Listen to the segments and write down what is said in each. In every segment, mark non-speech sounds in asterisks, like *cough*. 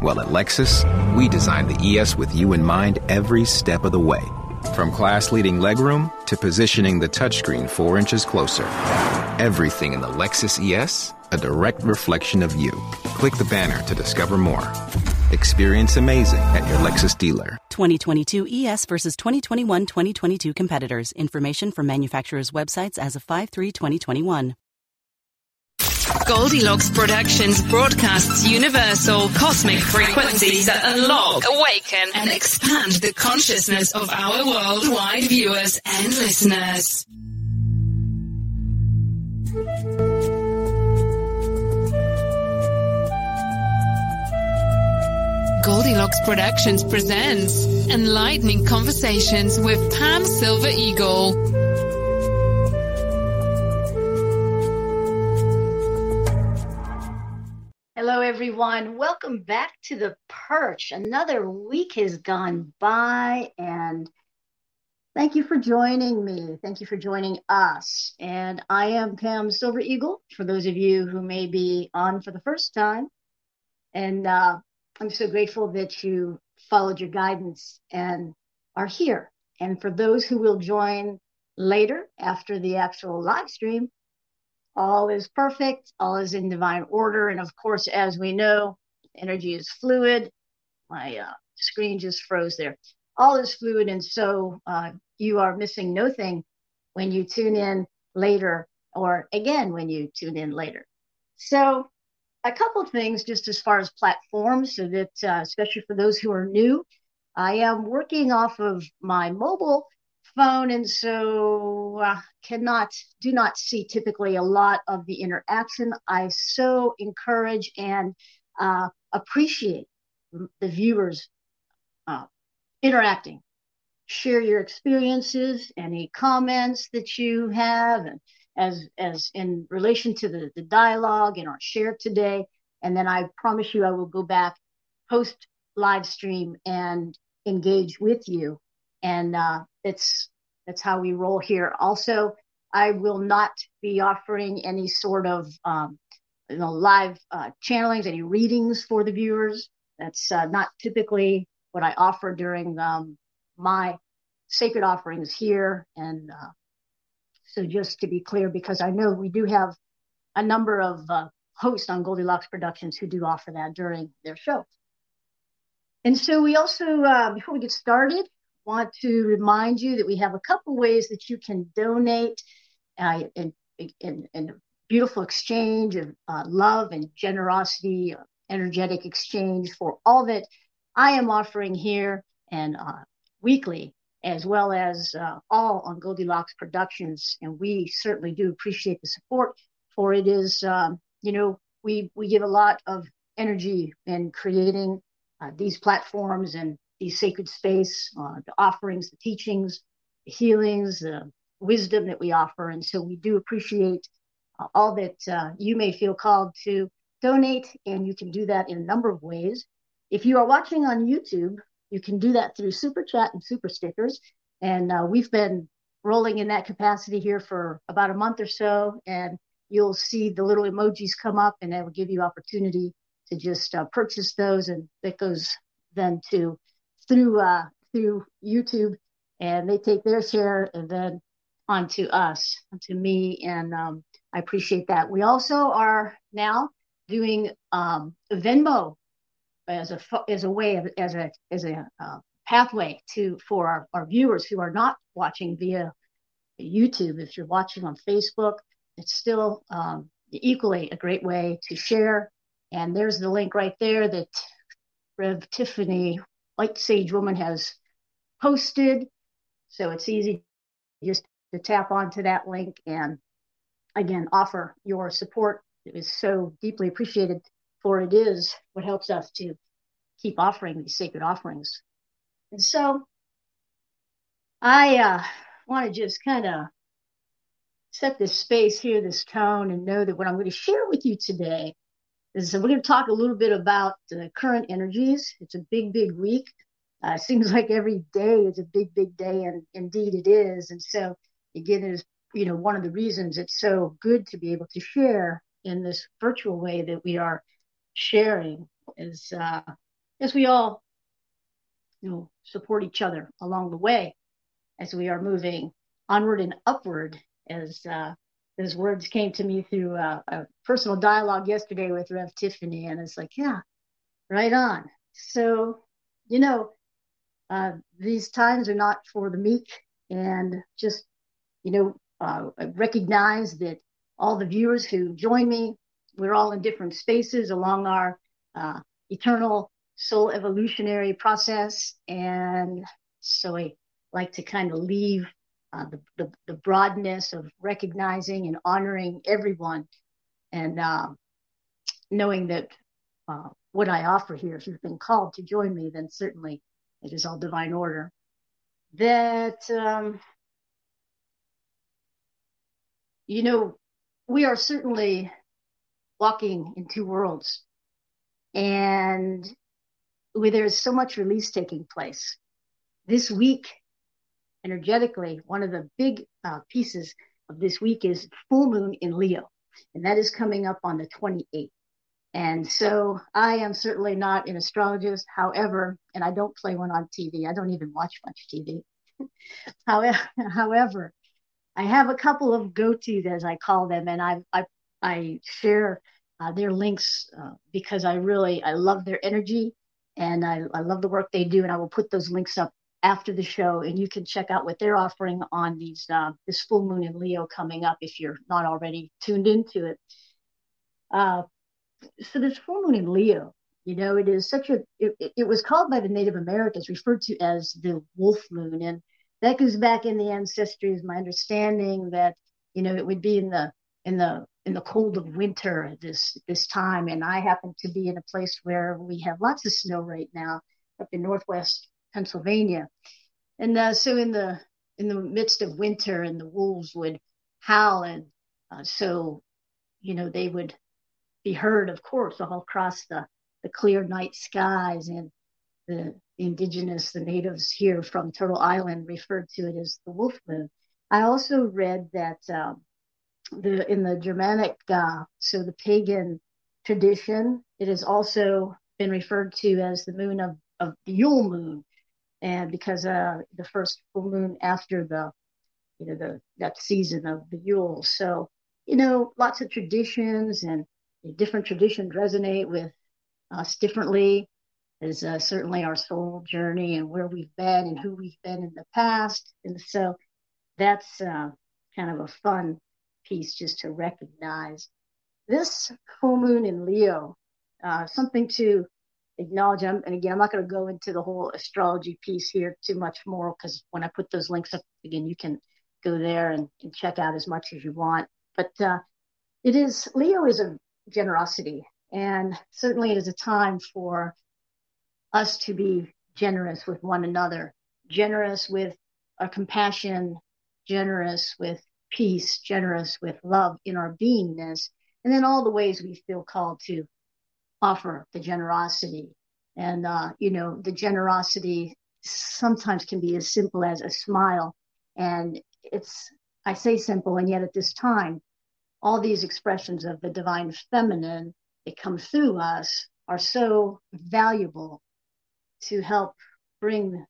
Well, at Lexus, we designed the ES with you in mind every step of the way. From class leading legroom to positioning the touchscreen four inches closer. Everything in the Lexus ES, a direct reflection of you. Click the banner to discover more. Experience amazing at your Lexus dealer. 2022 ES versus 2021 2022 competitors. Information from manufacturers' websites as of 5 3 2021. Goldilocks Productions broadcasts universal cosmic frequencies that unlock, awaken, and expand the consciousness of our worldwide viewers and listeners. Goldilocks Productions presents Enlightening Conversations with Pam Silver Eagle. Everyone. Welcome back to the perch. Another week has gone by, and thank you for joining me. Thank you for joining us. And I am Pam Silver Eagle, for those of you who may be on for the first time. And uh, I'm so grateful that you followed your guidance and are here. And for those who will join later after the actual live stream, all is perfect, all is in divine order. And of course, as we know, energy is fluid. My uh, screen just froze there. All is fluid. And so uh, you are missing no thing when you tune in later, or again, when you tune in later. So, a couple things just as far as platforms, so that, uh, especially for those who are new, I am working off of my mobile phone and so uh, cannot do not see typically a lot of the interaction. I so encourage and uh, appreciate the viewers uh, interacting. Share your experiences any comments that you have and as as in relation to the, the dialogue and our share today. And then i promise you i will go back post live stream and engage with you. And uh, it's that's how we roll here. Also, I will not be offering any sort of um, you know live uh, channelings, any readings for the viewers. That's uh, not typically what I offer during um, my sacred offerings here. And uh, so, just to be clear, because I know we do have a number of uh, hosts on Goldilocks Productions who do offer that during their show. And so, we also, uh, before we get started, want to remind you that we have a couple ways that you can donate uh, in, in, in, a beautiful exchange of uh, love and generosity, uh, energetic exchange for all that I am offering here and uh, weekly, as well as uh, all on Goldilocks Productions. And we certainly do appreciate the support, for it is, um, you know, we, we give a lot of energy in creating uh, these platforms and the sacred space, uh, the offerings, the teachings, the healings, the wisdom that we offer. And so we do appreciate uh, all that uh, you may feel called to donate, and you can do that in a number of ways. If you are watching on YouTube, you can do that through Super Chat and Super Stickers. And uh, we've been rolling in that capacity here for about a month or so. And you'll see the little emojis come up and that will give you opportunity to just uh, purchase those. And that goes then to through, uh, through YouTube and they take their share and then onto us, onto me. And um, I appreciate that. We also are now doing um, Venmo as a as a way of as a as a uh, pathway to for our, our viewers who are not watching via YouTube. If you're watching on Facebook, it's still um, equally a great way to share. And there's the link right there that Rev Tiffany White Sage Woman has posted. So it's easy just to tap onto that link and again offer your support. It is so deeply appreciated, for it is what helps us to keep offering these sacred offerings. And so I uh, want to just kind of set this space here, this tone, and know that what I'm going to share with you today is we're going to talk a little bit about the current energies. It's a big, big week. Uh, seems *laughs* like every day is a big, big day, and indeed it is. And so, again, is you know one of the reasons it's so good to be able to share in this virtual way that we are sharing is uh, as we all you know support each other along the way as we are moving onward and upward as uh, those words came to me through uh, a personal dialogue yesterday with Rev Tiffany, and it's like, yeah, right on. So, you know, uh, these times are not for the meek, and just, you know, uh, recognize that all the viewers who join me, we're all in different spaces along our uh, eternal soul evolutionary process. And so I like to kind of leave uh, the, the, the, broadness of recognizing and honoring everyone and uh, knowing that uh, what I offer here, if you've been called to join me, then certainly it is all divine order. That, um, you know, we are certainly walking in two worlds. And where there's so much release taking place. This week, energetically, one of the big uh, pieces of this week is full moon in Leo, and that is coming up on the 28th. And so I am certainly not an astrologist, however, and I don't play one on TV. I don't even watch much TV. *laughs* however, however, I have a couple of go-tos, as I call them, and I I, I share uh, their links uh, because I really I love their energy and I, I love the work they do. And I will put those links up after the show, and you can check out what they're offering on these uh, this full moon in Leo coming up if you're not already tuned into it. Uh, so this full moon in Leo, you know, it is such a it, it was called by the Native Americans, referred to as the wolf moon, and that goes back in the ancestry. Is my understanding that you know it would be in the in the in the cold of winter this this time and i happen to be in a place where we have lots of snow right now up in northwest pennsylvania. And uh, so in the in the midst of winter and the wolves would howl and uh, so you know they would be heard of course all across the the clear night skies. And the, indigenous the natives here from turtle island referred to it as the wolf moon. I also read that um, the in the Germanic, uh, so the pagan tradition, it has also been referred to as the moon of, of the Yule moon, and because uh, the first full moon after the you know the that season of the Yule. So you know, lots of traditions and different traditions resonate with us differently. Is uh, certainly our soul journey and where we've been and who we've been in the past, and so that's uh, kind of a fun piece just to recognize this full moon in Leo, uh, something to acknowledge. Them. And again, I'm not going to go into the whole astrology piece here too much more because when I put those links up again, you can go there and, and check out as much as you want. But uh, it is Leo is a generosity, and certainly it is a time for us to be generous with one another, generous with our compassion, generous with peace, generous with love in our beingness, and then all the ways we feel called to offer the generosity. And, uh, you know, the generosity sometimes can be as simple as a smile. And it's, I say simple, and yet at this time, all these expressions of the divine feminine that come through us are so valuable to help bring,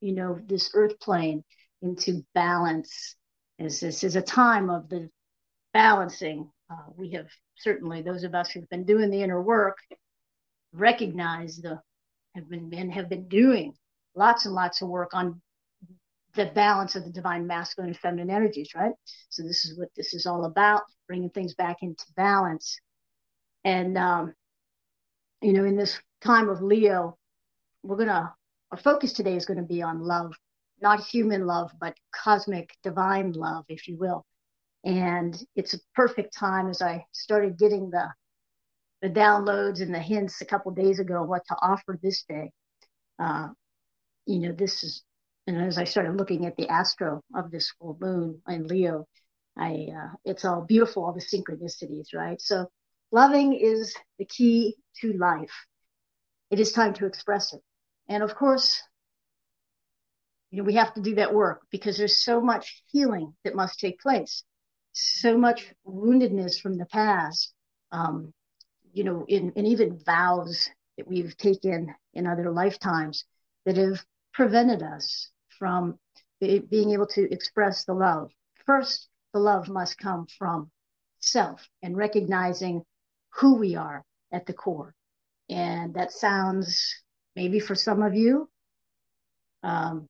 you know, this earth plane into balance. As this is a time of the balancing. Uh, we have certainly those of us who've been doing the inner work recognize the have been and have been doing lots and lots of work on the balance of the divine masculine and feminine energies, right? So this is what this is all about, bringing things back into balance. And um, you know, in this time of Leo, we're gonna our focus today is going to be on love, not human love, but cosmic divine love, if you will. And it's a perfect time as I started getting the the downloads and the hints a couple days ago what to offer this day. Uh, you know, this is, and as I started looking at the astro of this full moon in Leo, I uh, it's all beautiful, all the synchronicities, right? So, loving is the key to life. It is time to express it, and of course, you know, we have to do that work because there's so much healing that must take place, so much woundedness from the past. Um, you know, in, and even vows that we've taken in other lifetimes that have prevented us from be, being able to express the love. First, the love must come from self and recognizing who we are at the core. And that sounds maybe for some of you um,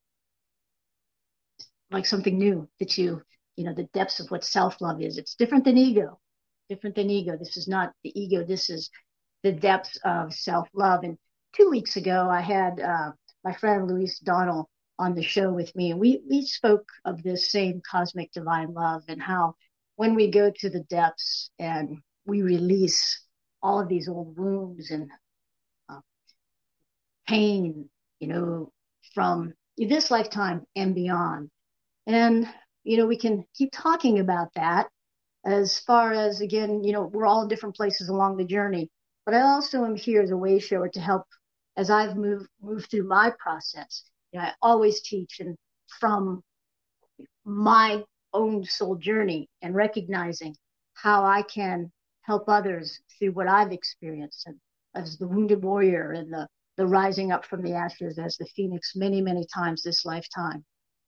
like something new that you, you know, the depths of what self love is. It's different than ego different than ego. This is not the ego. This is the depths of self love. And two weeks ago, I had uh, my friend Louise Donnell on the show with me, and we we spoke of this same cosmic divine love and how when we go to the depths and we release all of these old wounds and uh, pain, you know, from this lifetime and beyond. And, you know, we can keep talking about that as far as again, you know, we're all in different places along the journey. But I also am here as a way shower to help as I've moved moved through my process. You know, I always teach and from my own soul journey and recognizing how I can help others through what I've experienced and as the wounded warrior and the the rising up from the ashes as the phoenix many many times this lifetime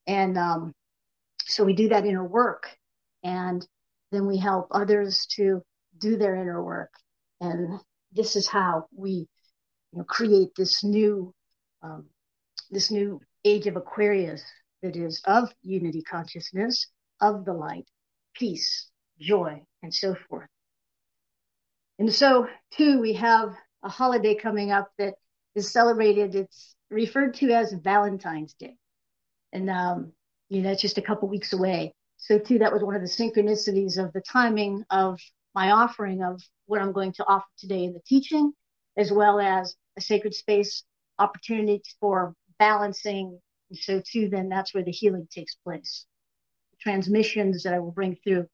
and um, so we do that inner work and then we help others to do their inner work. And this is how we you know, create this new, um, this new age of Aquarius that is of unity consciousness, of the light, peace, joy, and so forth. And so, too, we have a holiday coming up that is celebrated. It's referred to as Valentine's Day. And, um, you know, it's just a couple weeks away. So too, that was one of the synchronicities of the timing of my offering of what I'm going to offer today in the teaching, as well as a sacred space opportunity for balancing. And so too, then that's where the healing takes place. The transmissions that I will bring through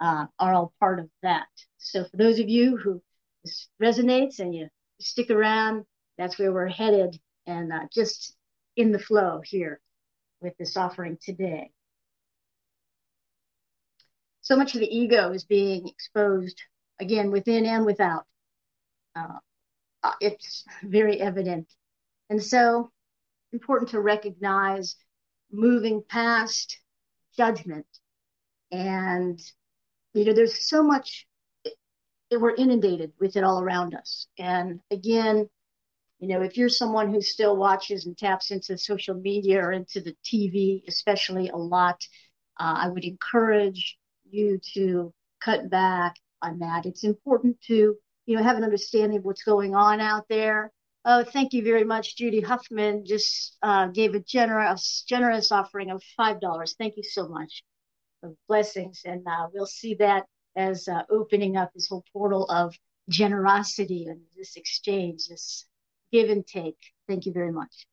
uh, are all part of that. So for those of you who this resonates and you stick around, that's where we're headed and uh, just in the flow here with this offering today so much of the ego is being exposed again within and without. Uh, it's very evident. And so important to recognize moving past judgment. And, you know, there's so much, it, we're inundated with it all around us. And again, you know, if you're someone who still watches and taps into social media or into the TV, especially a lot, uh, I would encourage you to cut back on that. It's important to, you know, have an understanding of what's going on out there. Oh, thank you very much. Judy Huffman just uh, gave a generous, generous offering of $5. Thank you so much. Blessings. And uh, we'll see that as uh, opening up this whole portal of generosity and this exchange, this give and take. Thank you very much.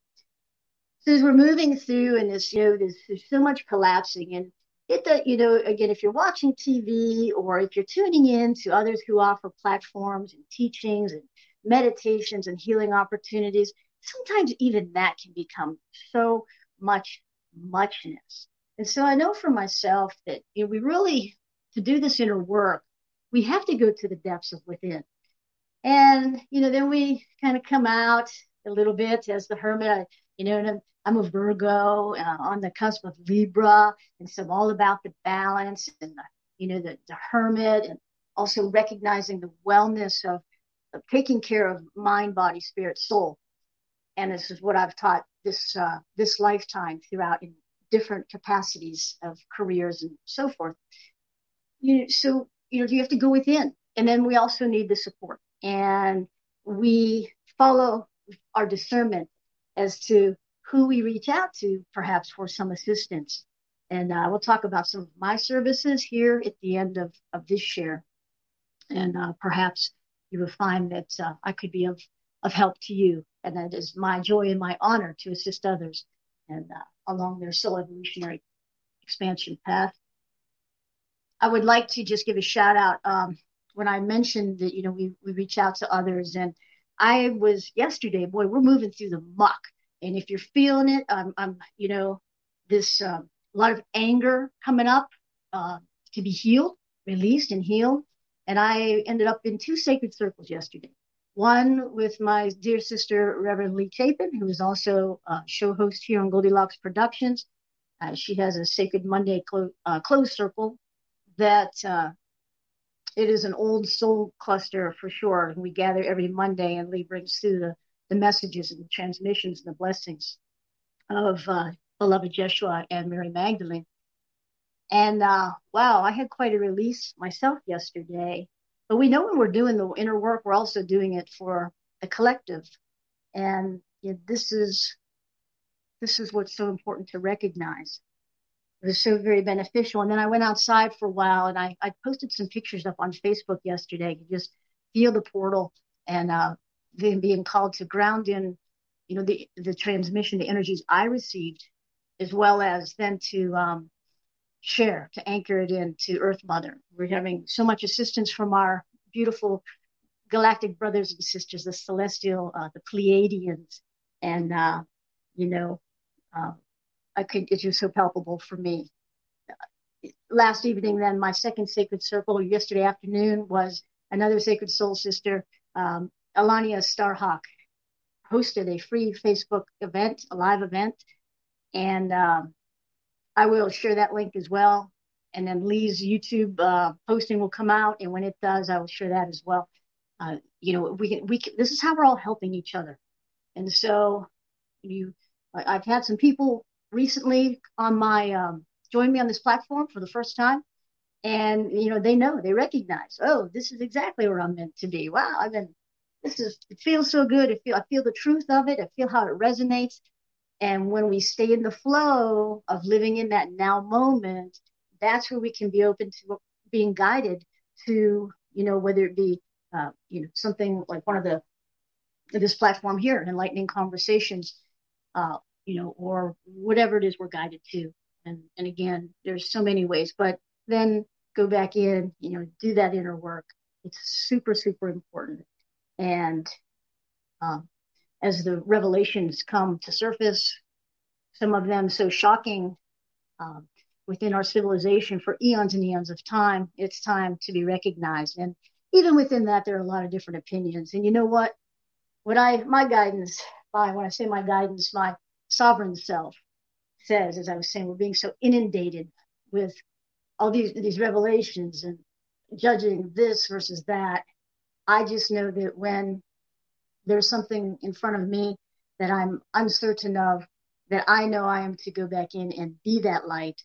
So as we're moving through and this, you know, there's, there's so much collapsing and it does, you know, again, if you're watching TV or if you're tuning in to others who offer platforms and teachings and meditations and healing opportunities, sometimes even that can become so much muchness. And so I know for myself that you know, we really, to do this inner work, we have to go to the depths of within. And, you know, then we kind of come out a little bit as the hermit, I, you know, and I'm, I'm a Virgo uh, on the cusp of Libra. And so I'm all about the balance and, the, you know, the, the hermit and also recognizing the wellness of, of taking care of mind, body, spirit, soul. And this is what I've taught this, uh, this lifetime throughout in different capacities of careers and so forth. You know, so, you know, you have to go within. And then we also need the support and we follow our discernment as to who we reach out to, perhaps for some assistance. And uh, we'll talk about some of my services here at the end of, of this share. And uh, perhaps you will find that uh, I could be of, of help to you. And that is my joy and my honor to assist others and uh, along their soul evolutionary expansion path. I would like to just give a shout out. Um, when I mentioned that, you know, we, we reach out to others and I was yesterday, boy, we're moving through the muck. And if you're feeling it, I'm, I'm you know, this, uh, a lot of anger coming up, uh, to be healed, released and healed. And I ended up in two sacred circles yesterday. One with my dear sister, Reverend Lee Chapin, who is also a show host here on Goldilocks Productions. Uh, she has a Sacred Monday clo- uh, closed circle that uh, it is an old soul cluster for sure. And we gather every Monday, and Lee brings through the, the messages and the transmissions and the blessings of uh, beloved Jeshua and Mary Magdalene. And uh, wow, I had quite a release myself yesterday. But we know when we're doing the inner work, we're also doing it for the collective. And you know, this is this is what's so important to recognize it was so very beneficial. And then I went outside for a while and I, I posted some pictures up on Facebook yesterday. You just feel the portal and uh, then being called to ground in, you know, the, the transmission, the energies I received, as well as then to um, share, to anchor it in to Earth Mother. We're having so much assistance from our beautiful galactic brothers and sisters, the celestial, uh, the Pleiadians, and, uh, you know, uh, I could, it's just so palpable for me. Last evening, then my second sacred circle yesterday afternoon was another sacred soul sister, um, Alania Starhawk, hosted a free Facebook event, a live event, and um, I will share that link as well. And then Lee's YouTube uh, posting will come out, and when it does, I will share that as well. Uh, you know, we can, we can, this is how we're all helping each other, and so you, I've had some people recently on my um, joined me on this platform for the first time. And you know they know they recognize oh this is exactly where i'm meant to be. Wow i've been this is it feels so good. I feel i feel the truth of it. I feel how it resonates. And when we stay in the flow of living in that now moment that's where we can be open to being guided to you know whether it be uh, you know something like one of the this platform here enlightening conversations uh, you know, or whatever it is we're guided to. And, and again, there's so many ways, but then go back in, you know, do that inner work. It's super, super important. And um, as the revelations come to surface, some of them so shocking um, within our civilization for eons and eons of time, it's time to be recognized. And even within that, there are a lot of different opinions. And you know what? What I, my guidance, by when I say my guidance, my sovereign self says, as I was saying, we're being so inundated with all these these revelations and judging this versus that. I just know that when there's something in front of me that I'm uncertain of, that I know I am to go back in and be that light,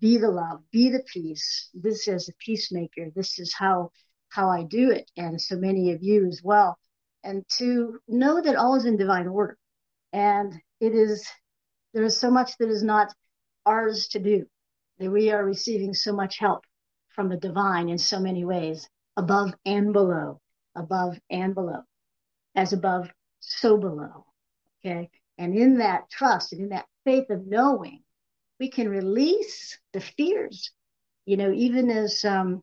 be the love, be the peace. This is a peacemaker. This is how how I do it, and so many of you as well. And to know that all is in divine order, and it is there is so much that is not ours to do that we are receiving so much help from the divine in so many ways above and below above and below as above so below okay? And in that trust and in that faith of knowing we can release the fears you know even as um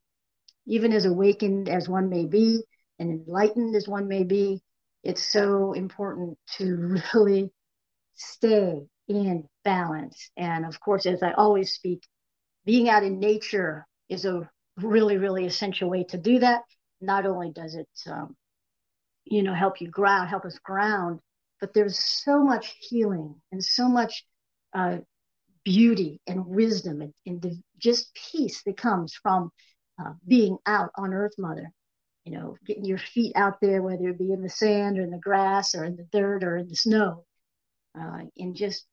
even as awakened as one may be and enlightened as one may be it's so important to *laughs* really stay in balance. And of course, as I always speak, being out in nature is a really, really essential way to do that. Not only does it, um, you know, help you ground, help us ground, but there's so much healing and so much uh, beauty and wisdom and, and the, just peace that comes from uh, being out on Earth Mother. You know, getting your feet out there, whether it be in the sand or in the grass or in the dirt or in the snow, uh, and just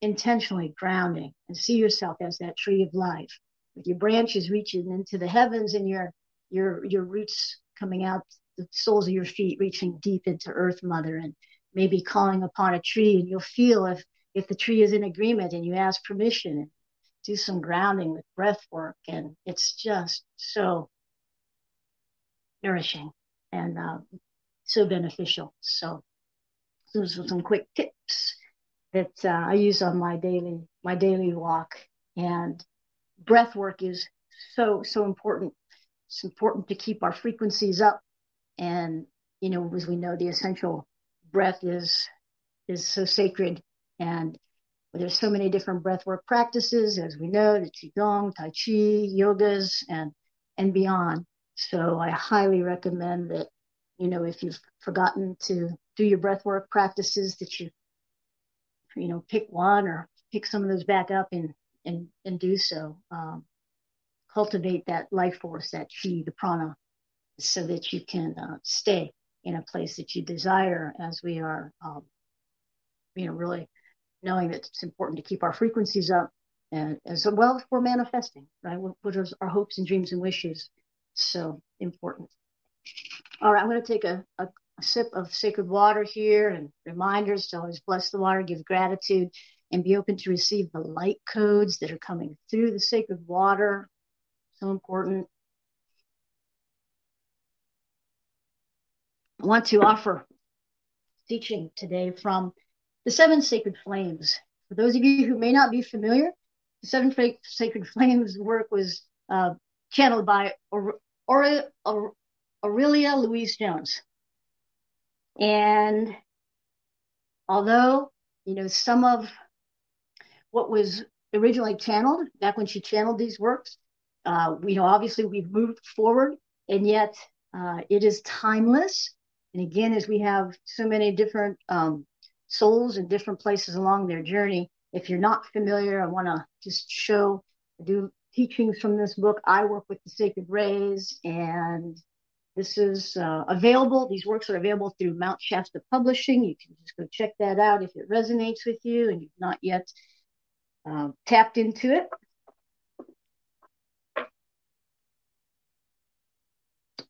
intentionally grounding and see yourself as that tree of life. With your branches reaching into the heavens and your your your roots coming out the soles of your feet reaching deep into earth mother and maybe calling upon a tree and you'll feel if if the tree is in agreement and you ask permission and do some grounding with breath work. And it's just so nourishing and uh, so beneficial. So those are some quick tips that uh, I use on my daily my daily walk. And breath work is so so important. It's important to keep our frequencies up, and you know, as we know, the essential breath is is so sacred. And there's so many different breath work practices, as we know, the qigong, tai chi, yogas, and and beyond. So I highly recommend that you know if you've forgotten to do your breath work practices that you you know, pick one or pick some of those back up and and and do so. Um, cultivate that life force, that chi, the prana, so that you can uh, stay in a place that you desire. As we are, um, you know, really knowing that it's important to keep our frequencies up, and as well as we're manifesting, right? What are our hopes and dreams and wishes? So important. All right, I'm going to take a, a, a sip of sacred water here and reminders to always bless the water, give gratitude, and be open to receive the light codes that are coming through the sacred water. So important. I want to offer teaching today from the seven sacred flames. For those of you who may not be familiar, the seven sacred *laughs* flames work was uh, channeled by Aurelia Louise Jones. And although, you know, some of what was originally channeled back when she channeled these works, uh, you know, obviously we've moved forward and yet uh, it is timeless. And again, as we have so many different um, souls in different places along their journey, if you're not familiar, I want to just show, do teachings from this book. I work with the sacred rays and this is uh, available. These works are available through Mount Shasta Publishing. You can just go check that out if it resonates with you and you've not yet uh, tapped into it.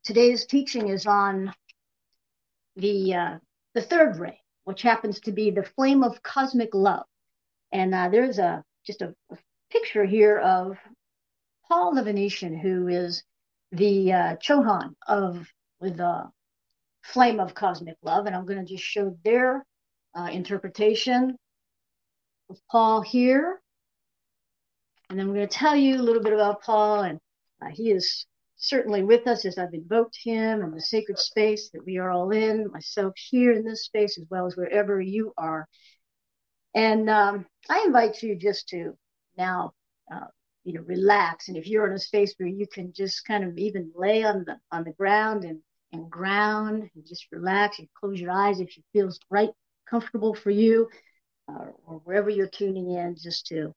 Today's teaching is on the uh, the third ray, which happens to be the flame of cosmic love. And uh, there's a just a, a picture here of Paul the Venetian, who is the uh, Chohan of with the flame of cosmic love, and I'm going to just show their uh, interpretation of Paul here, and then I'm going to tell you a little bit about Paul, and uh, he is certainly with us as I've invoked him in the sacred space that we are all in, myself here in this space as well as wherever you are. And um, I invite you just to now uh, you know relax. And if you're in a space where you can just kind of even lay on the on the ground and and ground and just relax and close your eyes if it feels right comfortable for you uh, or wherever you're tuning in just to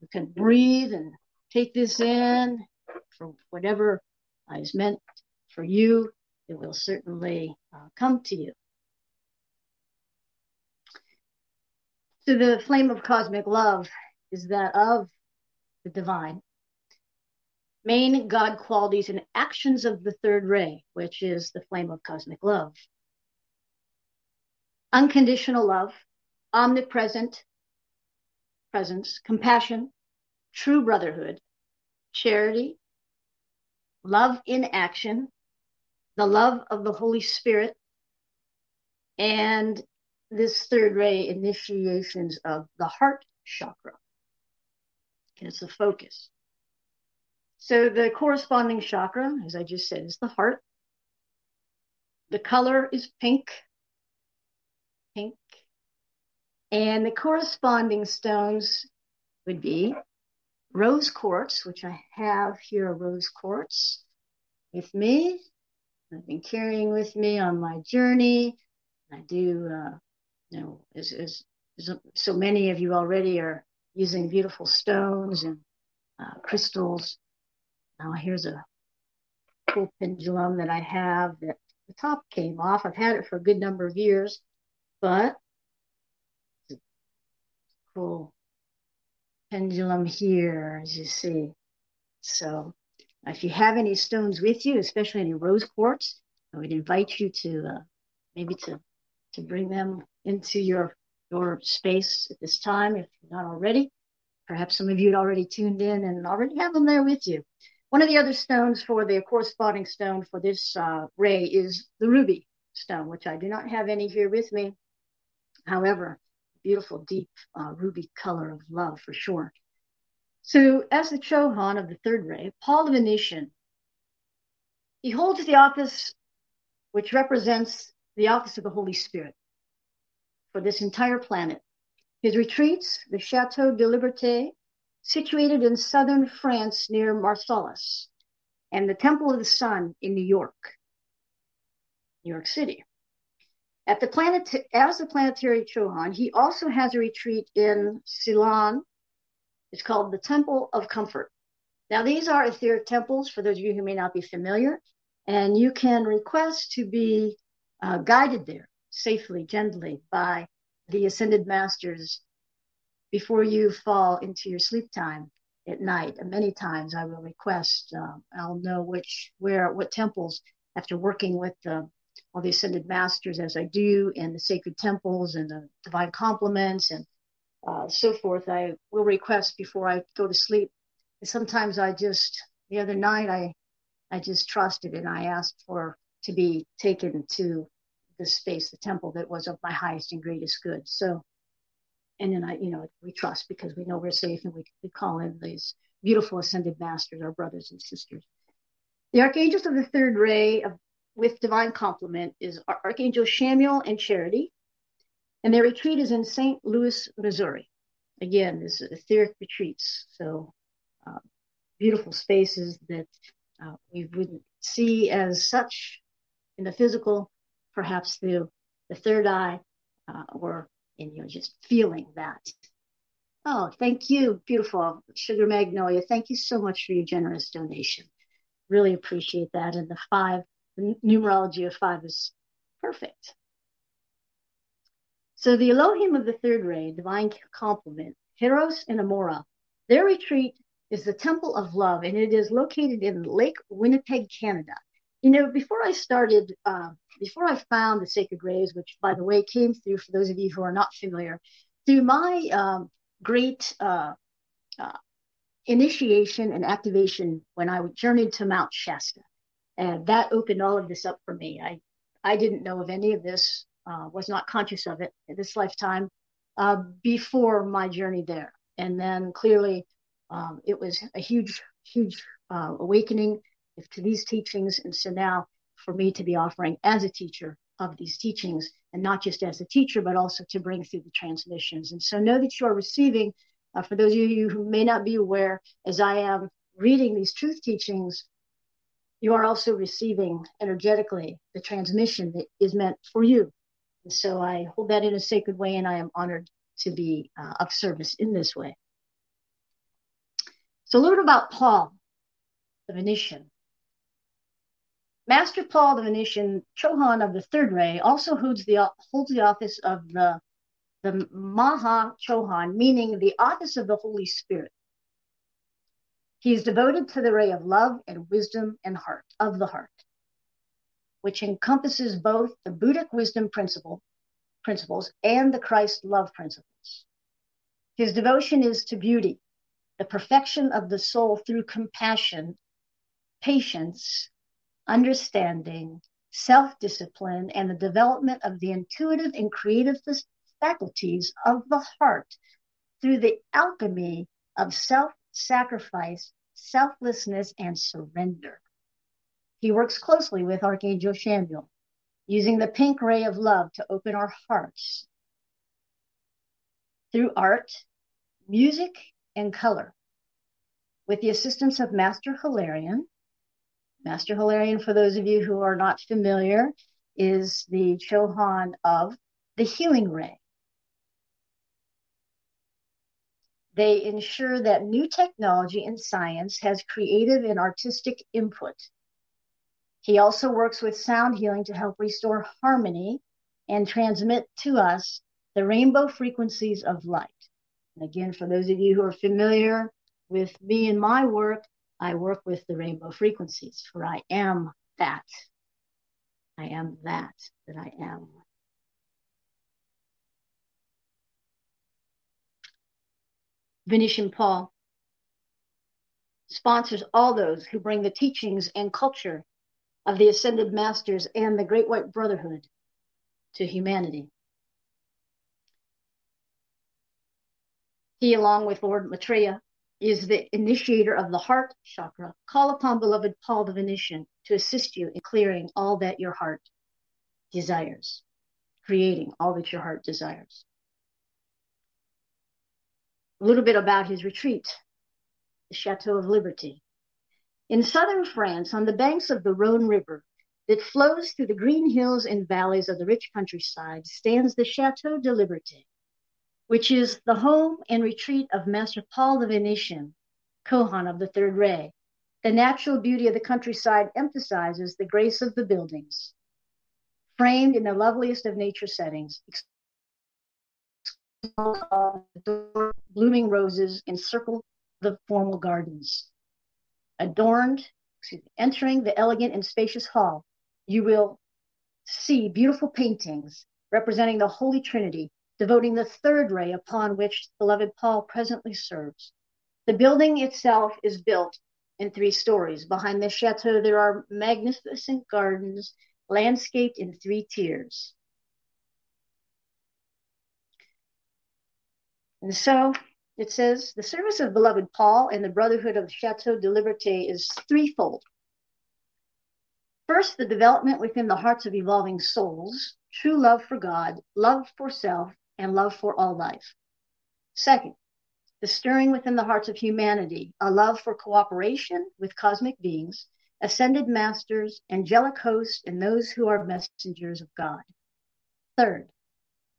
you can breathe and take this in for whatever is meant for you it will certainly uh, come to you. So the flame of cosmic love is that of the divine. Main God qualities and actions of the third ray, which is the flame of cosmic love. Unconditional love, omnipresent presence, compassion, true brotherhood, charity, love in action, the love of the Holy Spirit, and this third ray initiations of the heart chakra. It's the focus. So the corresponding chakra, as I just said, is the heart. The color is pink. Pink. And the corresponding stones would be rose quartz, which I have here, rose quartz with me. I've been carrying with me on my journey. I do, uh, you know, as, as, as, so many of you already are using beautiful stones and uh, crystals. Now here's a cool pendulum that I have that the top came off. I've had it for a good number of years, but cool pendulum here, as you see. So if you have any stones with you, especially any rose quartz, I would invite you to uh, maybe to to bring them into your your space at this time if you're not already. Perhaps some of you had already tuned in and already have them there with you. One of the other stones for the corresponding stone for this uh, ray is the ruby stone, which I do not have any here with me. However, beautiful, deep uh, ruby color of love for sure. So, as the Chohan of the third ray, Paul the Venetian, he holds the office which represents the office of the Holy Spirit for this entire planet. His retreats, the Chateau de Liberté, situated in southern France near Marseilles, and the Temple of the Sun in New York, New York City. At the planet, as the planetary Chohan, he also has a retreat in Ceylon. It's called the Temple of Comfort. Now, these are etheric temples for those of you who may not be familiar, and you can request to be uh, guided there safely, gently by the ascended masters before you fall into your sleep time at night. And many times I will request, uh, I'll know which, where, what temples, after working with the all the ascended masters as I do in the sacred temples and the divine complements and uh, so forth. I will request before I go to sleep. And sometimes I just, the other night, I, I just trusted and I asked for to be taken to the space, the temple that was of my highest and greatest good. So, and then I, you know, we trust because we know we're safe and we, we call in these beautiful ascended masters, our brothers and sisters. The archangels of the third ray of with divine complement is Archangel Chamuel and Charity, and their retreat is in St. Louis, Missouri. Again, this is etheric retreats, so uh, beautiful spaces that uh, we wouldn't see as such in the physical, perhaps through the third eye, uh, or in you know just feeling that. Oh, thank you, beautiful Sugar Magnolia. Thank you so much for your generous donation. Really appreciate that. And the five the numerology of five is perfect. So the Elohim of the third ray, divine complement, Heros and Amora, their retreat is the Temple of Love, and it is located in Lake Winnipeg, Canada. You know, before I started, uh, before I found the Sacred Rays, which, by the way, came through, for those of you who are not familiar, through my um, great uh, uh, initiation and activation when I journeyed to Mount Shasta. And that opened all of this up for me. I I didn't know of any of this, uh, was not conscious of it in this lifetime uh, before my journey there, and then clearly um, it was a huge huge uh, awakening to these teachings, and so now for me to be offering as a teacher of these teachings, and not just as a teacher, but also to bring through the transmissions. And so know that you are receiving. Uh, for those of you who may not be aware, as I am reading these truth teachings you are also receiving energetically the transmission that is meant for you. And so I hold that in a sacred way, and I am honored to be uh, of service in this way. So, a little bit about Paul, the Venetian. Master Paul the Venetian, Chohan of the Third Ray, also holds the holds the office of the the Maha Chohan, meaning the office of the Holy Spirit. He is devoted to the ray of love and wisdom and heart of the heart, which encompasses both the Buddhic wisdom principle principles and the Christ love principles. His devotion is to beauty, the perfection of the soul through compassion, patience, understanding, self discipline, and the development of the intuitive and creative faculties of the heart through the alchemy of self sacrifice selflessness, and surrender. He works closely with Archangel Chamuel, using the pink ray of love to open our hearts through art, music, and color. with the assistance of Master Hilarion. Master Hilarion, for those of you who are not familiar, is the Chohan of the healing ray. They ensure that new technology and science has creative and artistic input. He also works with sound healing to help restore harmony and transmit to us the rainbow frequencies of light. And again, for those of you who are familiar with me and my work, I work with the rainbow frequencies, for I am that. I am that that I am. Venetian Paul sponsors all those who bring the teachings and culture of the ascended masters and the Great White Brotherhood to humanity. He, along with Lord Maitreya, is the initiator of the heart chakra. Call upon beloved Paul the Venetian to assist you in clearing all that your heart desires, creating all that your heart desires. A little bit about his retreat, the Chateau of Liberty. In southern France, on the banks of the Rhone River that flows through the green hills and valleys of the rich countryside, stands the Chateau de Liberté, which is the home and retreat of Master Paul the Venetian, Chohan of the Third Ray. The natural beauty of the countryside emphasizes the grace of the buildings, framed in the loveliest of nature settings. Blooming roses encircle the formal gardens adorned, me, entering the elegant and spacious hall, you will see beautiful paintings representing the Holy Trinity, devoting the third ray upon which beloved Paul presently serves. The building itself is built in three stories. Behind the chateau, there are magnificent gardens landscaped in three tiers. And so it says the service of beloved Paul and the brotherhood of Chateau de Liberté is threefold. First, the development within the hearts of evolving souls, true love for God, love for self, and love for all life. Second, the stirring within the hearts of humanity, a love for cooperation with cosmic beings, ascended masters, angelic hosts, and those who are messengers of God. Third,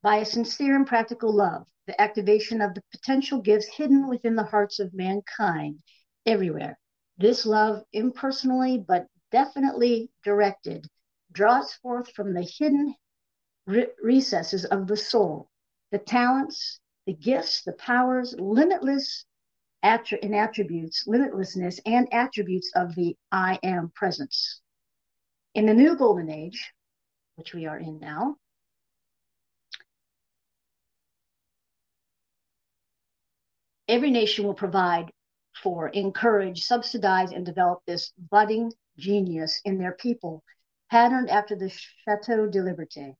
by a sincere and practical love, the activation of the potential gifts hidden within the hearts of mankind everywhere. This love, impersonally but definitely directed, draws forth from the hidden re- recesses of the soul the talents, the gifts, the powers, limitless attri- attributes, limitlessness and attributes of the I am presence. In the new golden age, which we are in now, every nation will provide for, encourage, subsidize, and develop this budding genius in their people, patterned after the Chateau de Liberté.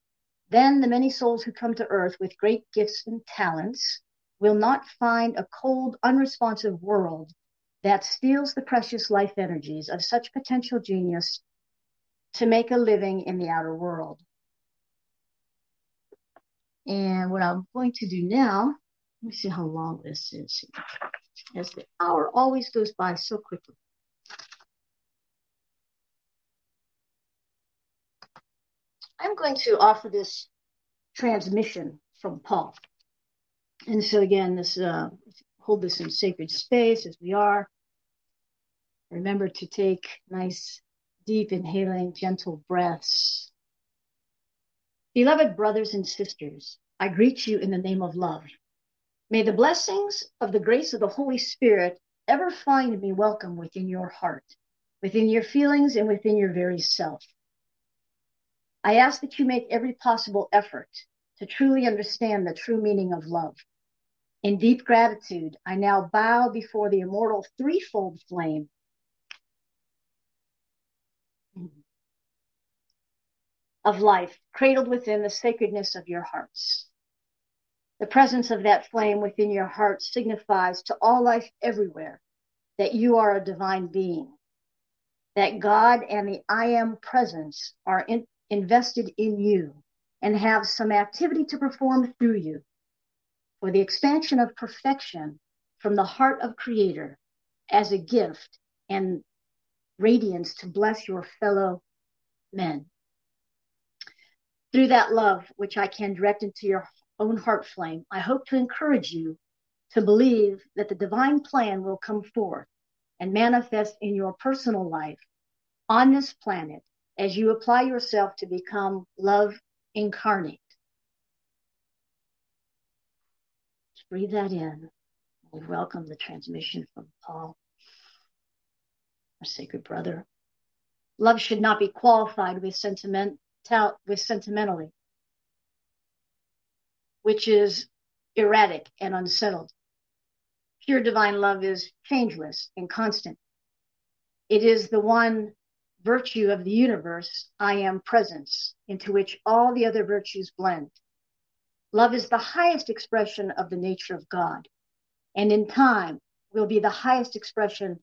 Then the many souls who come to earth with great gifts and talents will not find a cold, unresponsive world that steals the precious life energies of such potential genius to make a living in the outer world. And what I'm going to do now let me see how long this is. As the hour always goes by so quickly. I'm going to offer this transmission from Paul. And so again, this uh, hold this in sacred space as we are. Remember to take nice, deep, inhaling, gentle breaths. Beloved brothers and sisters, I greet you in the name of love. May the blessings of the grace of the Holy Spirit ever find me welcome within your heart, within your feelings, and within your very self. I ask that you make every possible effort to truly understand the true meaning of love. In deep gratitude, I now bow before the immortal threefold flame of life, cradled within the sacredness of your hearts. The presence of that flame within your heart signifies to all life everywhere that you are a divine being, that God and the I am presence are in, invested in you and have some activity to perform through you for the expansion of perfection from the heart of Creator as a gift and radiance to bless your fellow men. Through that love, which I can direct into your own heart flame, I hope to encourage you to believe that the divine plan will come forth and manifest in your personal life on this planet as you apply yourself to become love incarnate. Just breathe that in. We welcome the transmission from Paul, our sacred brother. Love should not be qualified with sentiment with sentimentally, which is erratic and unsettled. Pure divine love is changeless and constant. It is the one virtue of the universe, I am presence, into which all the other virtues blend. Love is the highest expression of the nature of God, and in time will be the highest expression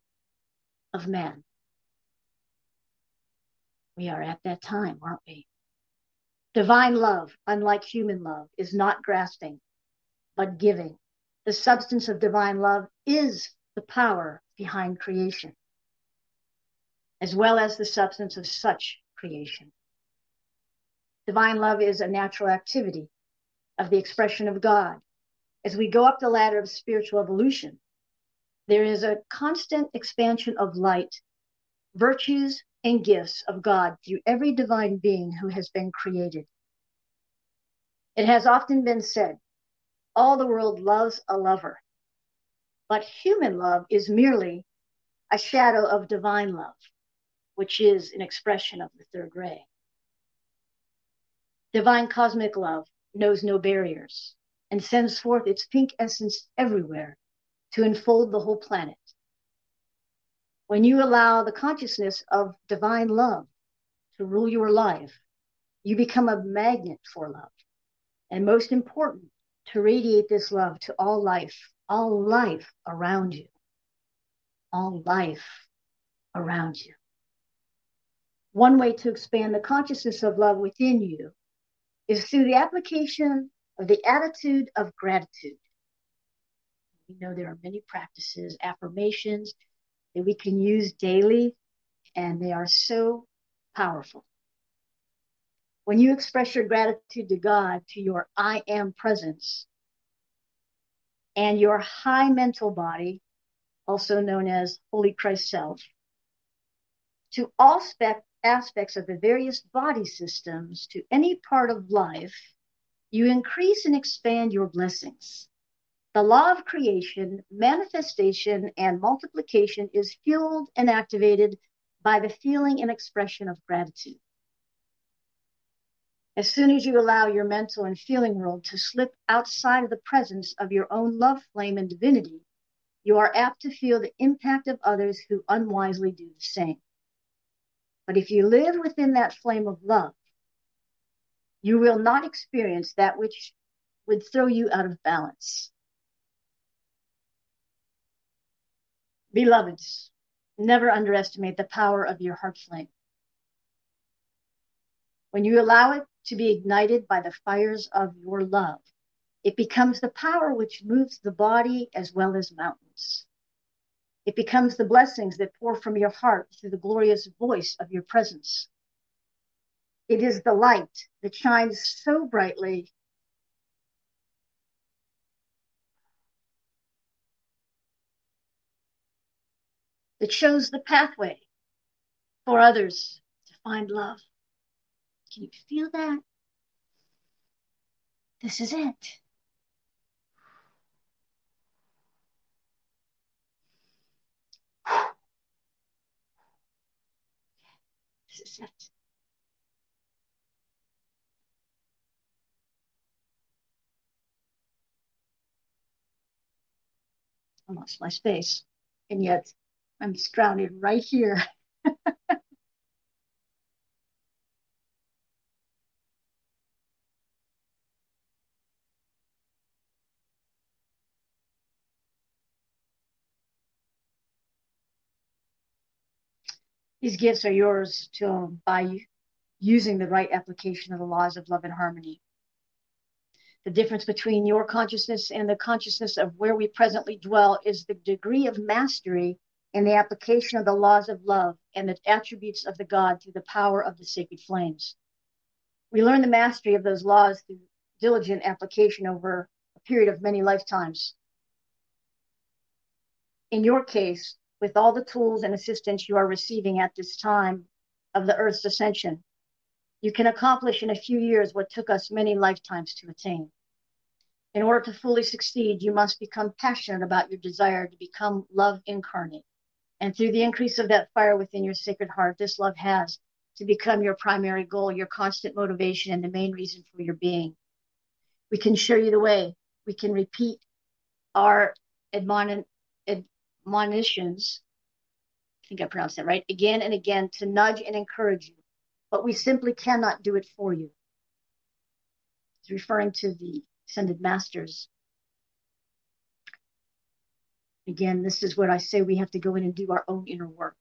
of man. We are at that time, aren't we? Divine love, unlike human love, is not grasping, but giving. The substance of divine love is the power behind creation as well as the substance of such creation. Divine love is a natural activity of the expression of God. As we go up the ladder of spiritual evolution, there is a constant expansion of light, virtues, and gifts of God through every divine being who has been created. It has often been said, all the world loves a lover, but human love is merely a shadow of divine love which is an expression of the third ray. Divine cosmic love knows no barriers and sends forth its pink essence everywhere to enfold the whole planet. When you allow the consciousness of divine love to rule your life, you become a magnet for love. And most important, to radiate this love to all life, all life around you. All life around you. One way to expand the consciousness of love within you is through the application of the attitude of gratitude. We know there are many practices, affirmations that we can use daily, and they are so powerful. When you express your gratitude to God, to your I am presence, and your high mental body, also known as Holy Christ Self, to all spec- aspects of the various body systems to any part of life, you increase and expand your blessings. The law of creation, manifestation, and multiplication is fueled and activated by the feeling and expression of gratitude. As soon as you allow your mental and feeling world to slip outside of the presence of your own love flame and divinity, you are apt to feel the impact of others who unwisely do the same. But if you live within that flame of love, you will not experience that which would throw you out of balance. Beloveds, never underestimate the power of your heart flame. When you allow it to be ignited by the fires of your love, it becomes the power which moves the body as well as mountains. It becomes the blessings that pour from your heart through the glorious voice of your presence. It is the light that shines so brightly that shows the pathway for others to find love. Can you feel that? This is it. I lost my space, and yet I'm grounded right here. *laughs* These gifts are yours to by using the right application of the laws of love and harmony. The difference between your consciousness and the consciousness of where we presently dwell is the degree of mastery in the application of the laws of love and the attributes of the God through the power of the sacred flames. We learn the mastery of those laws through diligent application over a period of many lifetimes. In your case, with all the tools and assistance you are receiving at this time of the Earth's ascension, you can accomplish in a few years what took us many lifetimes to attain. In order to fully succeed, you must become passionate about your desire to become love incarnate. And through the increase of that fire within your sacred heart, this love has to become your primary goal, your constant motivation, and the main reason for your being. We can show you the way. We can repeat our admonitions. I think I pronounced that right, again and again to nudge and encourage you. But we simply cannot do it for you. It's referring to the ascended masters. Again, this is what I say we have to go in and do our own inner work.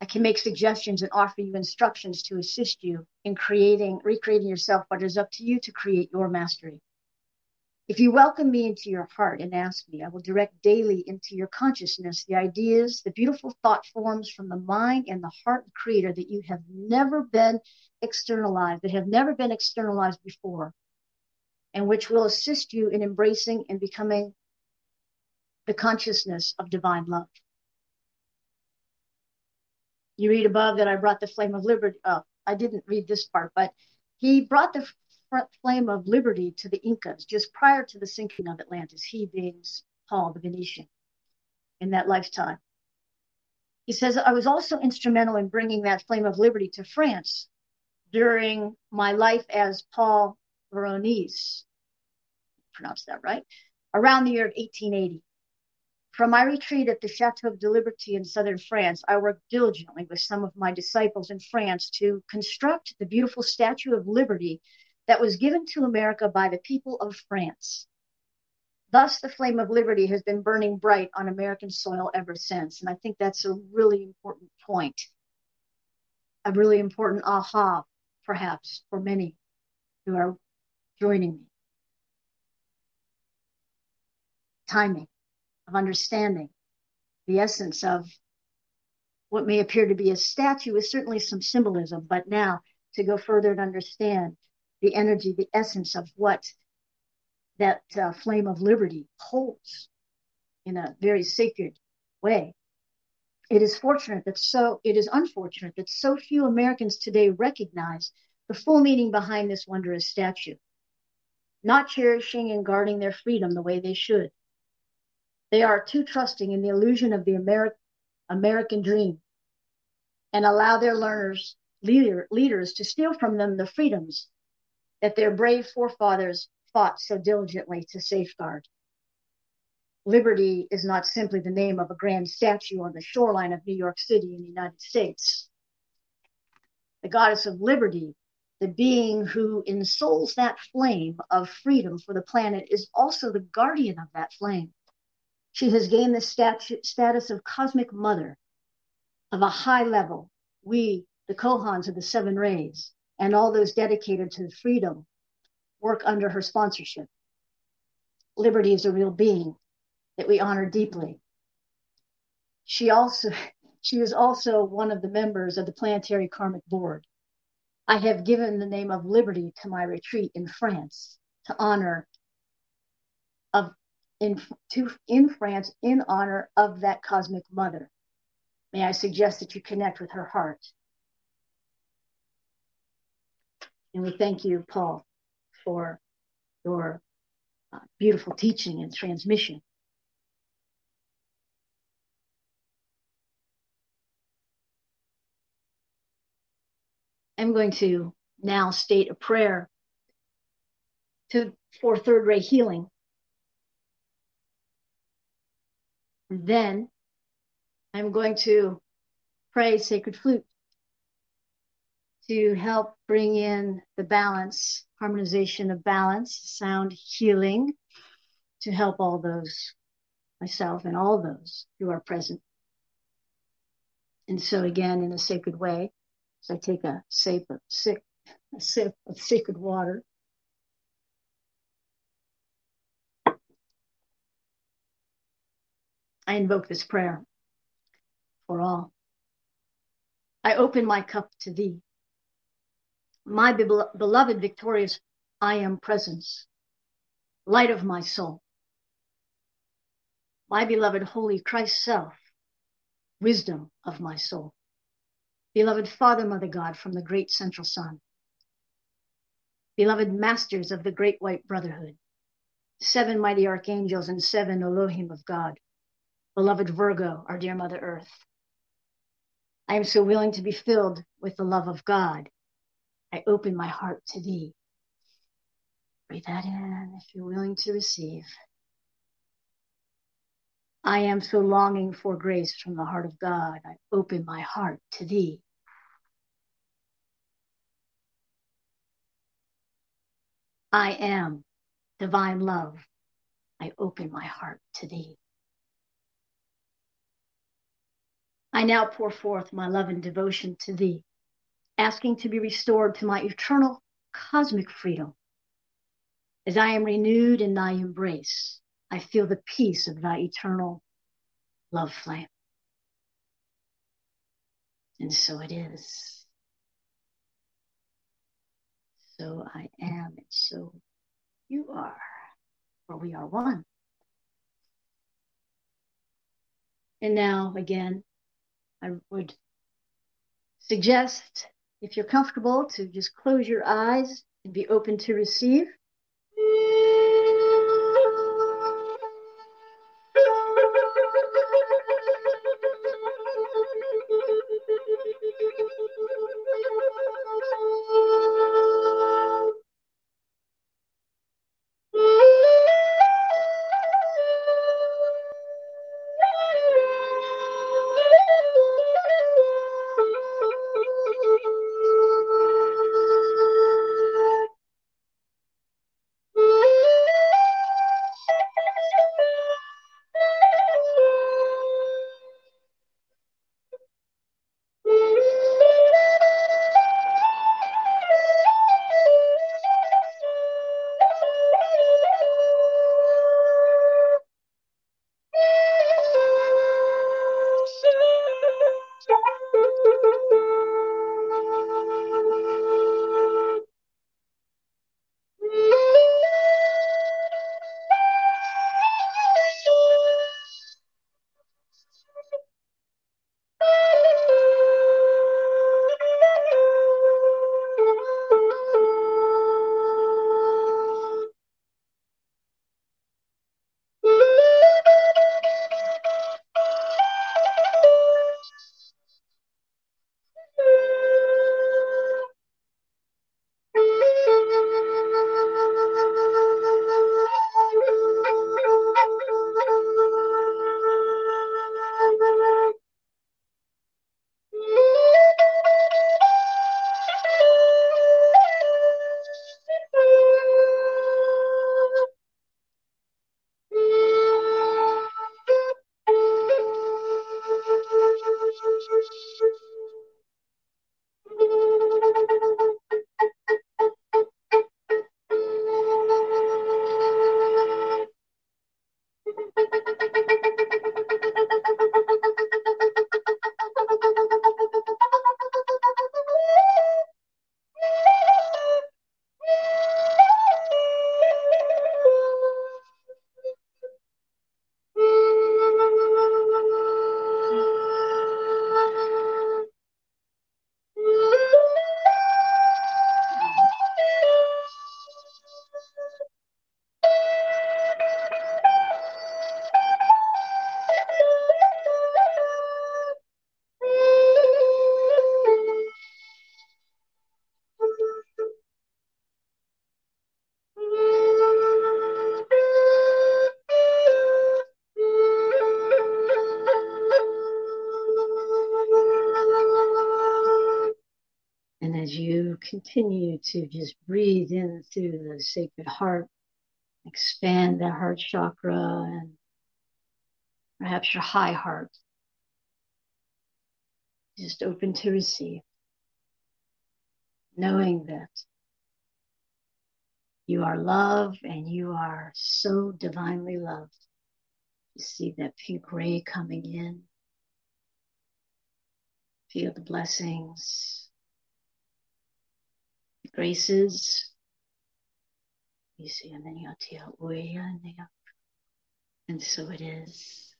I can make suggestions and offer you instructions to assist you in creating, recreating yourself, but it is up to you to create your mastery. If you welcome me into your heart and ask me, I will direct daily into your consciousness the ideas, the beautiful thought forms from the mind and the heart of Creator that you have never been externalized, that have never been externalized before, and which will assist you in embracing and becoming the consciousness of divine love. You read above that I brought the flame of liberty. Oh, I didn't read this part, but he brought the flame of liberty to the Incas just prior to the sinking of Atlantis, he being Paul the Venetian in that lifetime. He says, I was also instrumental in bringing that flame of liberty to France during my life as Paul Veronese, pronounce that right, around the year of 1880. From my retreat at the Chateau de Liberty in southern France, I worked diligently with some of my disciples in France to construct the beautiful Statue of Liberty that was given to America by the people of France. Thus, the flame of liberty has been burning bright on American soil ever since. And I think that's a really important point, a really important aha, perhaps, for many who are joining me. Timing of understanding the essence of what may appear to be a statue is certainly some symbolism, but now to go further and understand the energy, the essence of what that uh, flame of liberty holds in a very sacred way. It is fortunate that so, it is unfortunate that so few Americans today recognize the full meaning behind this wondrous statue, not cherishing and guarding their freedom the way they should. They are too trusting in the illusion of the Ameri- American dream and allow their learners, leader, leaders to steal from them the freedoms that their brave forefathers fought so diligently to safeguard. Liberty is not simply the name of a grand statue on the shoreline of New York City in the United States. The goddess of liberty, the being who ensouls that flame of freedom for the planet, is also the guardian of that flame. She has gained the statu- status of cosmic mother of a high level. We, the Chohans of the seven rays, and all those dedicated to freedom work under her sponsorship. Liberty is a real being that we honor deeply. She also she is also one of the members of the Planetary Karmic Board. I have given the name of Liberty to my retreat in France to honor of in to in France in honor of that cosmic mother. May I suggest that you connect with her heart And we thank you, Paul, for your uh, beautiful teaching and transmission. I'm going to now state a prayer to, for third ray healing. And then I'm going to pray sacred flute to help bring in the balance, harmonization of balance, sound healing, to help all those, myself and all those who are present. And so again, in a sacred way, so I take a sip of, sip, a sip of sacred water. I invoke this prayer for all. I open my cup to thee. My be- beloved, victorious, I am presence, light of my soul. My beloved, holy Christ self, wisdom of my soul. Beloved Father, Mother God, from the great central sun. Beloved masters of the great white brotherhood. Seven mighty archangels and seven Elohim of God beloved Virgo, our dear Mother Earth. I am so willing to be filled with the love of God. I open my heart to thee. Breathe that in if you're willing to receive. I am so longing for grace from the heart of God. I open my heart to thee. I am divine love. I open my heart to thee. I now pour forth my love and devotion to thee, asking to be restored to my eternal cosmic freedom. As I am renewed in thy embrace, I feel the peace of thy eternal love flame. And so it is. So I am, and so you are, for we are one. And now, again, I would suggest, if you're comfortable, to just close your eyes and be open to receive. To just breathe in through the sacred heart, expand the heart chakra and perhaps your high heart. Just open to receive, knowing that you are love and you are so divinely loved. You see that pink ray coming in. Feel the blessings, graces. You see, and so it is.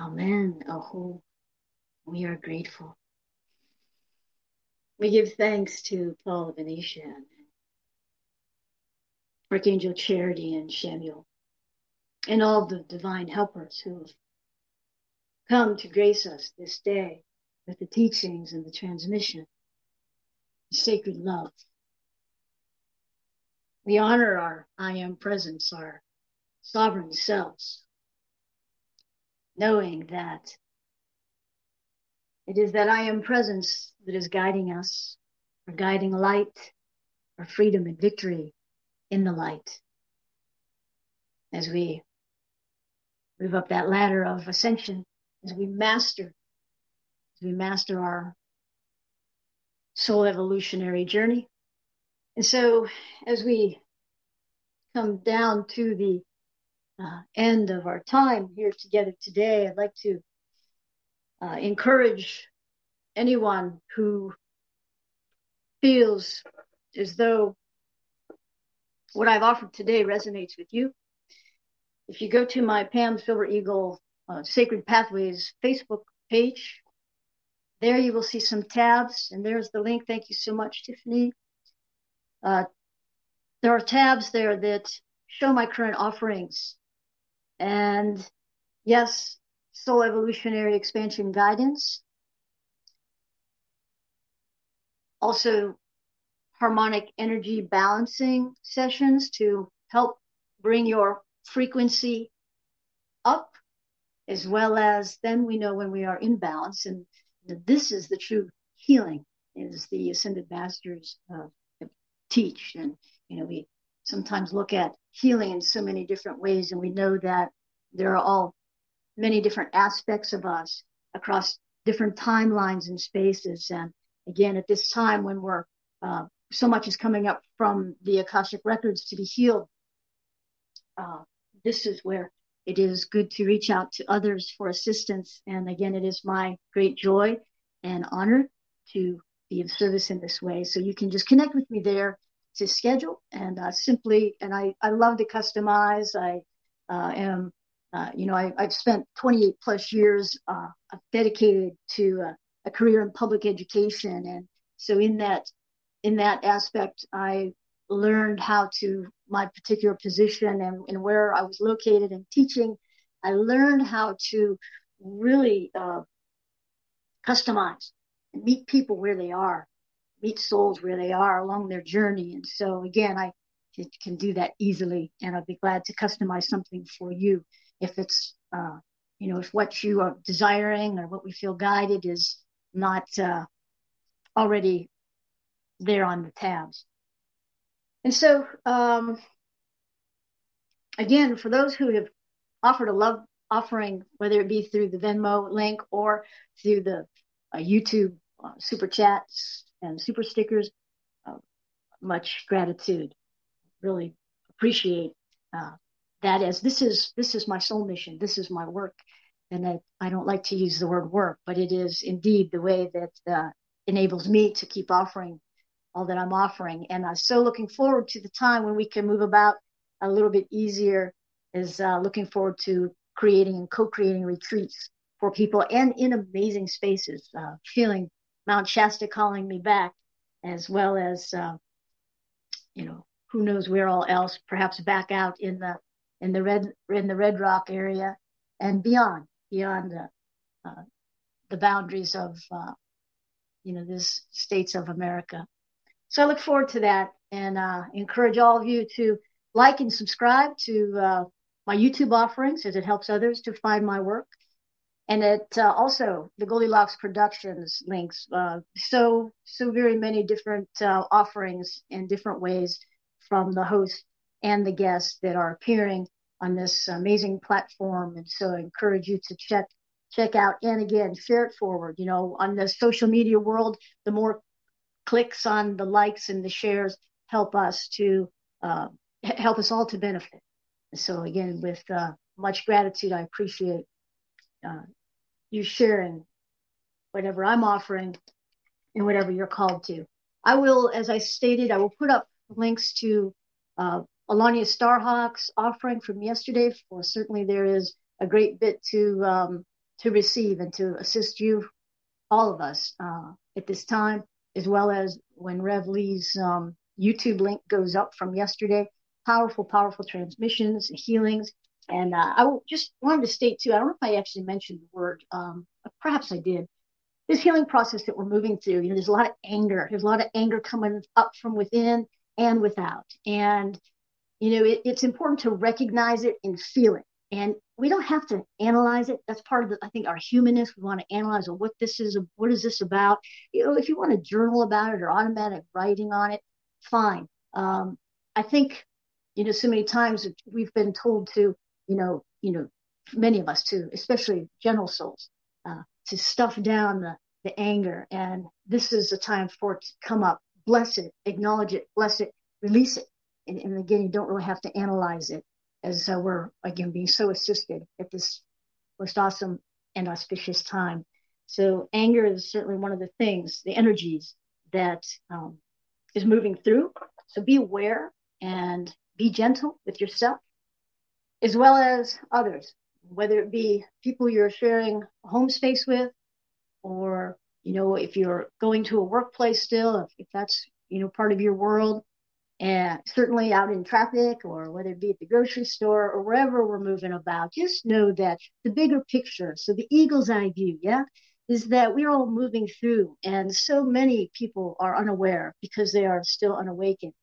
Amen. Oh, we are grateful. We give thanks to Paul the Venetian, Archangel Charity, and Chamuel, and all the divine helpers who have come to grace us this day with the teachings and the transmission, sacred love. We honor our I am presence, our sovereign selves, knowing that it is that I am presence that is guiding us, our guiding light, our freedom and victory in the light. As we move up that ladder of ascension, as we master, as we master our soul evolutionary journey. And so as we come down to the uh, end of our time here together today, I'd like to uh, encourage anyone who feels as though what I've offered today resonates with you. If you go to my Pam Silver Eagle uh, Sacred Pathways Facebook page, there you will see some tabs, and there's the link. Thank you so much, Tiffany. Uh, there are tabs there that show my current offerings. And yes, soul evolutionary expansion guidance. Also, harmonic energy balancing sessions to help bring your frequency up, as well as then we know when we are in balance. And this is the true healing, is the ascended masters uh, teach. And, you know, we sometimes look at healing in so many different ways, and we know that there are all many different aspects of us across different timelines and spaces. And again, at this time when we're uh, so much is coming up from the Akashic records to be healed, uh, this is where it is good to reach out to others for assistance. And again, it is my great joy and honor to be of service in this way. So you can just connect with me there to schedule and uh, simply, and I, I love to customize. I uh, am uh, you know, I, have spent 28 plus years uh, dedicated to a career in public education, and so in that in that aspect, I learned how to my particular position and, and where I was located in teaching. I learned how to really uh, customize and meet people where they are, meet souls where they are along their journey. And so again, I can do that easily, and I'd be glad to customize something for you if it's uh, you know if what you are desiring or what we feel guided is not uh, already there on the tabs and so um, again for those who have offered a love offering whether it be through the venmo link or through the uh, youtube uh, super chats and super stickers uh, much gratitude. Really appreciate uh, that is this is this is my soul mission. This is my work. And I, I don't like to use the word work but it is indeed the way that uh, enables me to keep offering that i'm offering and i'm so looking forward to the time when we can move about a little bit easier is uh, looking forward to creating and co-creating retreats for people and in amazing spaces uh, feeling mount shasta calling me back as well as uh, you know who knows where all else perhaps back out in the in the red in the Red Rock area and beyond beyond the uh, the boundaries of uh, you know this states of America. So I look forward to that and uh, encourage all of you to like and subscribe to uh, my YouTube offerings as it helps others to find my work. And it uh, also the Goldilocks Productions links. Uh, so so very many different offerings in different ways from the host and the guests that are appearing on this amazing platform. And so I encourage you to check check out and again share it forward. You know, on the social media world, the more clicks on the likes and the shares help us to uh, help us all to benefit. So again, with uh, much gratitude. I appreciate uh, you sharing whatever I'm offering and whatever you're called to. I will, as I stated, I will put up links to uh, Alania Starhawk's offering from yesterday. For certainly there is a great bit to um, to receive and to assist you, all of us, uh, at this time, as well as when Rev Lee's um, YouTube link goes up from yesterday. Powerful, powerful transmissions, healings, and uh, I just wanted to state too. I don't know if I actually mentioned the word. Um, perhaps I did. This healing process that we're moving through, you know, there's a lot of anger. There's a lot of anger coming up from within and without, and you know, it, it's important to recognize it and feel it. And we don't have to analyze it. That's part of the, I think, our humanness. We want to analyze well, what this is, what is this about. You know, if you want to journal about it or automatic writing on it, fine. Um, I think, you know, so many times we've been told to, you know, you know, many of us too, especially general souls, uh, to stuff down the, the anger. And this is a time for it to come up. Bless it, acknowledge it, bless it, release it. And, and again, you don't really have to analyze it as we're again being so assisted at this most awesome and auspicious time. So anger is certainly one of the things, the energies that um, is moving through. So be aware and be gentle with yourself as well as others, whether it be people you're sharing home space with, or you know if you're going to a workplace still, if, if that's you know part of your world, and certainly out in traffic or whether it be at the grocery store or wherever we're moving about, just know that the bigger picture, so the eagle's eye view, yeah, is that we're all moving through and so many people are unaware because they are still unawakened.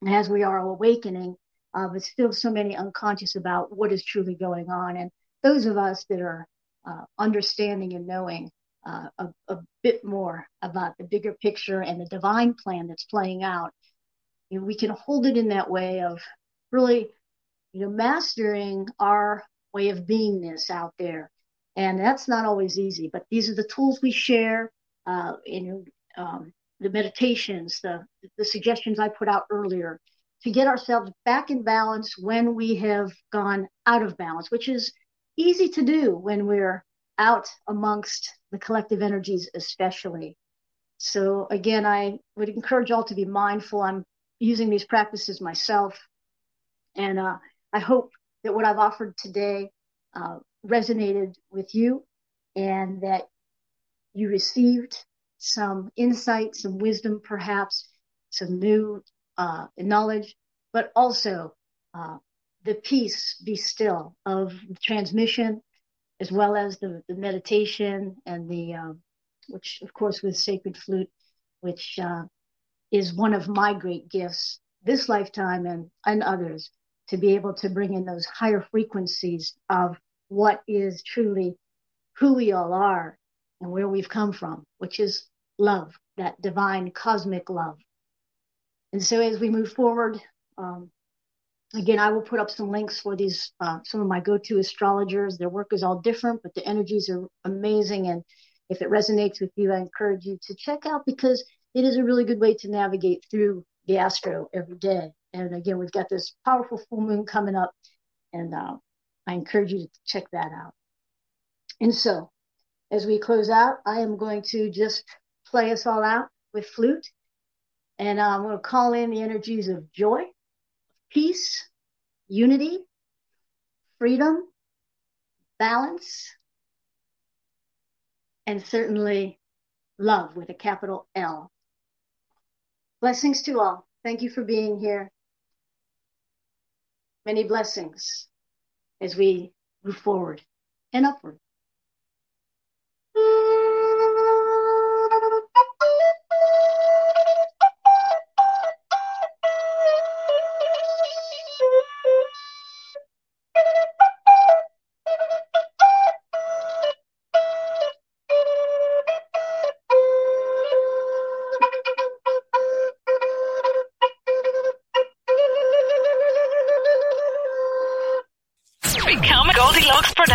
And as we are awakening, uh, but still so many unconscious about what is truly going on. And those of us that are uh, understanding and knowing uh, a, a, bit more about the bigger picture and the divine plan that's playing out you know, we can hold it in that way of really, you know, mastering our way of beingness out there. And that's not always easy, but these are the tools we share, uh, in um, the meditations, the, the suggestions I put out earlier to get ourselves back in balance when we have gone out of balance, which is easy to do when we're out amongst the collective energies, especially. So again, I would encourage all to be mindful. I'm using these practices myself. And uh, I hope that what I've offered today uh, resonated with you and that you received some insight, some wisdom, perhaps some new uh, knowledge, but also uh, the peace, be still of transmission, as well as the, the meditation and the, um, which of course with sacred flute, which uh, is one of my great gifts this lifetime and, and others to be able to bring in those higher frequencies of what is truly who we all are and where we've come from, which is love, that divine cosmic love. And so as we move forward, um, again, I will put up some links for these, uh, some of my go-to astrologers. Their work is all different, but the energies are amazing. And if it resonates with you, I encourage you to check out because it is a really good way to navigate through the astro every day. And again, we've got this powerful full moon coming up, and uh, I encourage you to check that out. And so, as we close out, I am going to just play us all out with flute, and uh, I'm going to call in the energies of joy, peace, unity, freedom, balance, and certainly love with a capital L. Blessings to all. Thank you for being here. Many blessings as we move forward and upward.